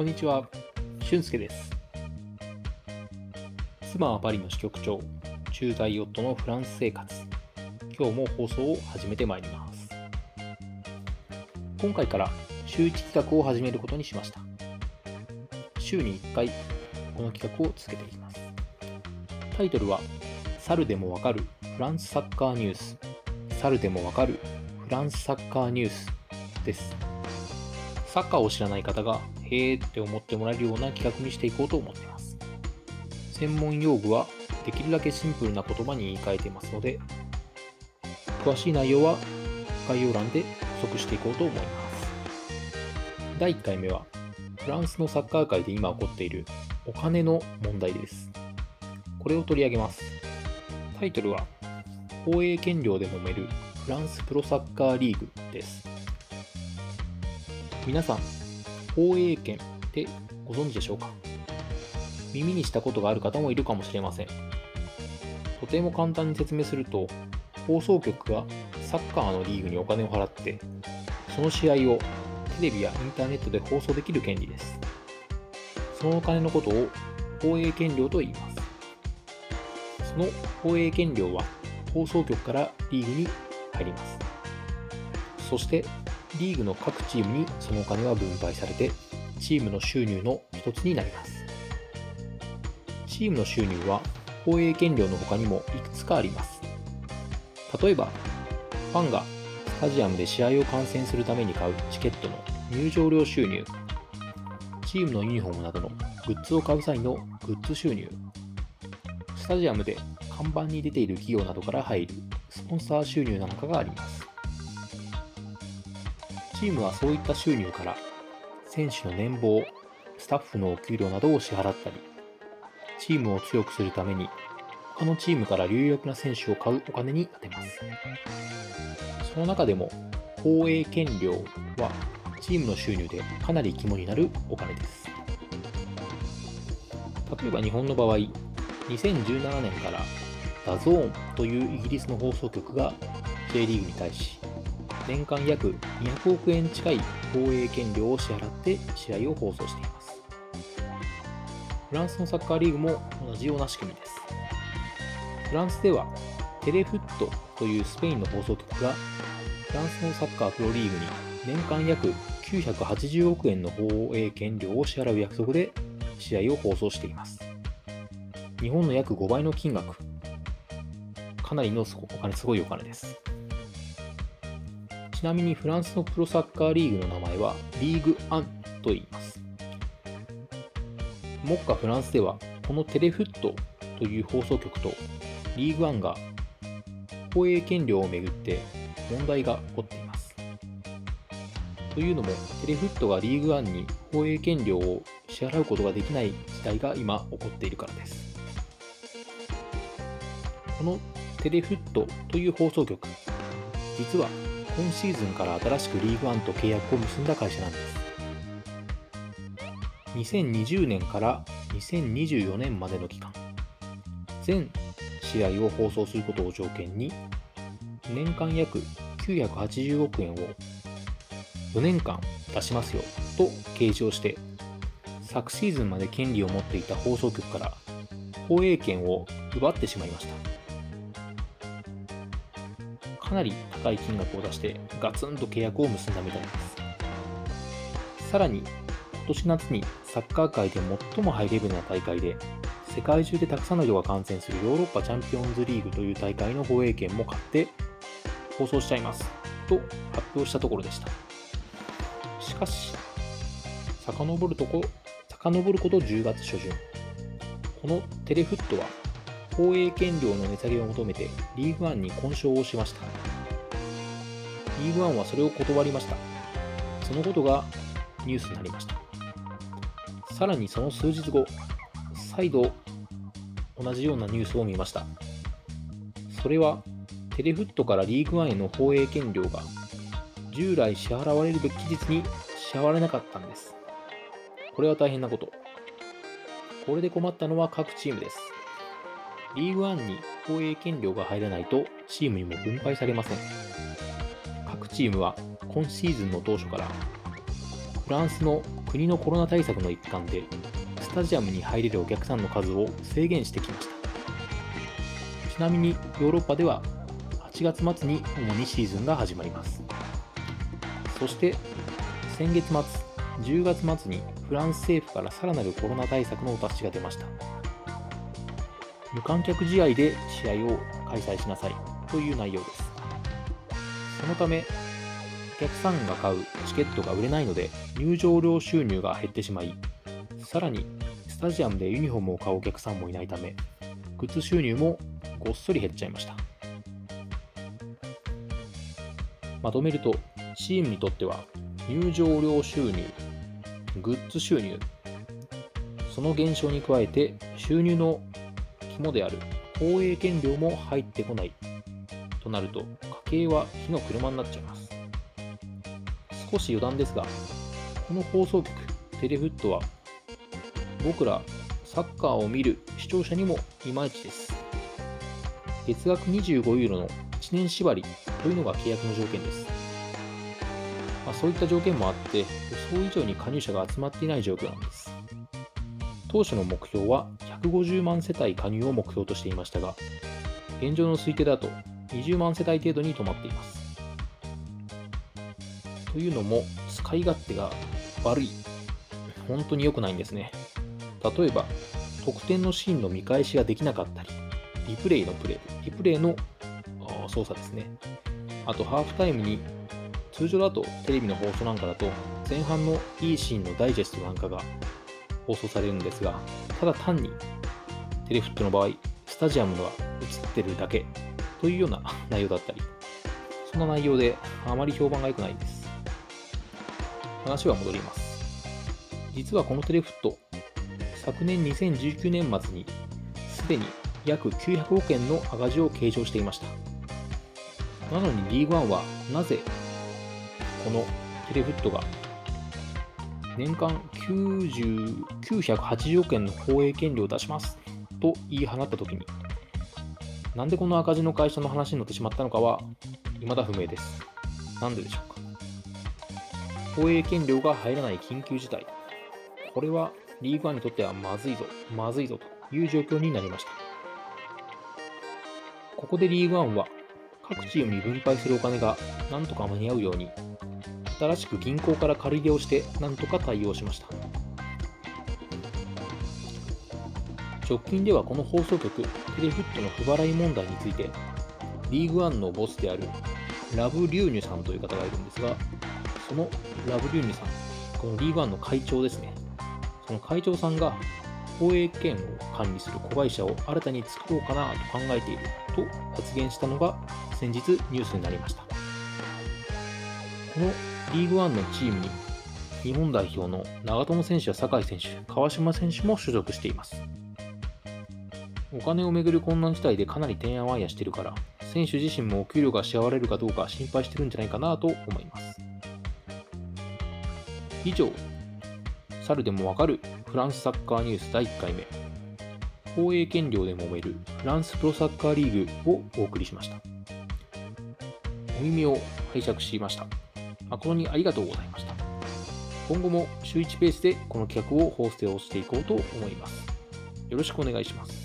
こんにちは、俊介です。妻はパリの支局長、駐在夫のフランス生活。今日も放送を始めてまいります。今回から週1企画を始めることにしました。週に1回、この企画を続けていきます。タイトルは、猿でもわかるフランスサッカーニュース。猿でもわかるフランスサッカーニュースです。サッカーを知らない方が、へーって思ってもらえるような企画にしていこうと思っています。専門用語はできるだけシンプルな言葉に言い換えていますので、詳しい内容は概要欄で補足していこうと思います。第1回目は、フランスのサッカー界で今起こっているお金の問題です。これを取り上げます。タイトルは、放映権料で揉めるフランスプロサッカーリーグです。皆さん、放映権ってご存知でしょうか？耳にしたことがある方もいるかもしれません。とても簡単に説明すると、放送局がサッカーのリーグにお金を払って、その試合をテレビやインターネットで放送できる権利です。そのお金のことを放映権料と言います。その放映権料は放送局からリーグに入ります。そしてリーグの各チームにそのお金は分配されて、チームの収入の一つになります。チームの収入は放映権料の他にもいくつかあります。例えば、ファンがスタジアムで試合を観戦するために買うチケットの入場料収入、チームのユニフォームなどのグッズを買う際のグッズ収入、スタジアムで看板に出ている企業などから入るスポンサー収入なんかがあります。チームはそういった収入から選手の年俸、スタッフのお給料などを支払ったり、チームを強くするために他のチームから有力な選手を買うお金に充てます。その中でも放映権料はチームの収入でかなり肝になるお金です。例えば日本の場合、2017年から DAZN というイギリスの放送局が J リーグに対し年間約200億円近い放映権料を支払って試合を放送しています。フランスのサッカーリーグも同じような仕組みです。フランスではテレフットというスペインの放送局がフランスのサッカープロリーグに年間約980億円の放映権料を支払う約束で試合を放送しています。日本の約5倍の金額。かなりのお金、すごいお金です。ちなみにフランスのプロサッカーリーグの名前はリーグアンと言います。目下フランスではこのテレフットという放送局とリーグアンが放映権料をめぐって問題が起こっています。というのもテレフットがリーグアンに放映権料を支払うことができない事態が今起こっているからです。このテレフットという放送局、実は今シーズンから新しくリーグワンと契約を結んだ会社なんです。2020年から2024年までの期間、全試合を放送することを条件に、年間約980億円を4年間出しますよと掲示をして、昨シーズンまで権利を持っていた放送局から放映権を奪ってしまいました。かなり高い金額を出してガツンと契約を結んだみたいです。さらに今年夏にサッカー界で最もハイレベルな大会で世界中でたくさんの人が観戦するヨーロッパチャンピオンズリーグという大会の放映権も買って放送しちゃいますと発表したところでした。しかし、遡るとこ、遡ること10月初旬、このテレフットは放映権料の値下げを求めてリーグワンに交渉をしました。リーグワンはそれを断りました。そのことがニュースになりました。さらにその数日後、再度同じようなニュースを見ました。それはテレフットからリーグワンへの放映権料が従来支払われるべき期日に支払われなかったんです。これは大変なこと。これで困ったのは各チームです。リーグワンに放映権料が入らないとチームにも分配されません。チームは今シーズンの当初からフランスの国のコロナ対策の一環でスタジアムに入れるお客さんの数を制限してきました。ちなみにヨーロッパでは8月末に主にシーズンが始まります。そして先月末10月末にフランス政府からさらなるコロナ対策のお達しが出ました。無観客試合で試合を開催しなさいという内容です。そのため客さんが買うチケットが売れないので入場料収入が減ってしまいさらにスタジアムでユニフォームを買うお客さんもいないためグッズ収入もごっそり減っちゃいました。まとめるとチームにとっては入場料収入グッズ収入その減少に加えて収入の肝である放映権料も入ってこないとなると家計は火の車になっちゃいます。少し余談ですがこの放送局テレフットは僕らサッカーを見る視聴者にもいまいちです。月額25ユーロの1年縛りというのが契約の条件です、まあ、そういった条件もあって予想以上に加入者が集まっていない状況なんです。当初の目標は150万世帯加入を目標としていましたが現状の推定だと20万世帯程度に止まっています。というのも使い勝手が悪い。本当に良くないんですね。例えば得点のシーンの見返しができなかったりリプレイのプレイリプレイの操作ですね。あとハーフタイムに通常だとテレビの放送なんかだと前半のいいシーンのダイジェストなんかが放送されるんですがただ単にテレフットの場合スタジアムが映ってるだけというような内容だったりそんな内容であまり評判が良くないです。話は戻ります。実はこのテレフット昨年2019年末にすでに約900億円の赤字を計上していました。なのにリーグワンはなぜこのテレフットが年間90 980億円の放映権料を出しますと言い放ったときになんでこの赤字の会社の話に乗ってしまったのかは未だ不明です。なんででしょうか。放映権料が入らない緊急事態。これはリーグワンにとってはまずいぞ、まずいぞという状況になりました。ここでリーグワンは各チームに分配するお金がなんとか間に合うように新しく銀行から借り入れをしてなんとか対応しました直近ではこの放送局テレフットの不払い問題についてリーグワンのボスであるラブ・リューニュさんという方がいるんですがそのラブ・リューニさんこのリーグワンの会長ですねその会長さんが放映権を管理する子会社を新たに作ろうかなと考えていると発言したのが先日ニュースになりましたこのリーグワンのチームに日本代表の長友選手や酒井選手、川島選手も所属しています。お金をめぐる困難事態でかなりてんやわんやしてるから、選手自身もお給料が支払われるかどうか心配してるんじゃないかなと思います。以上、猿でもわかるフランスサッカーニュース第1回目、放映権料で揉めるフランスプロサッカーリーグをお送りしました。お耳を拝借しました。誠にありがとうございました。今後も週1ペースでこの企画を放送していこうと思います。よろしくお願いします。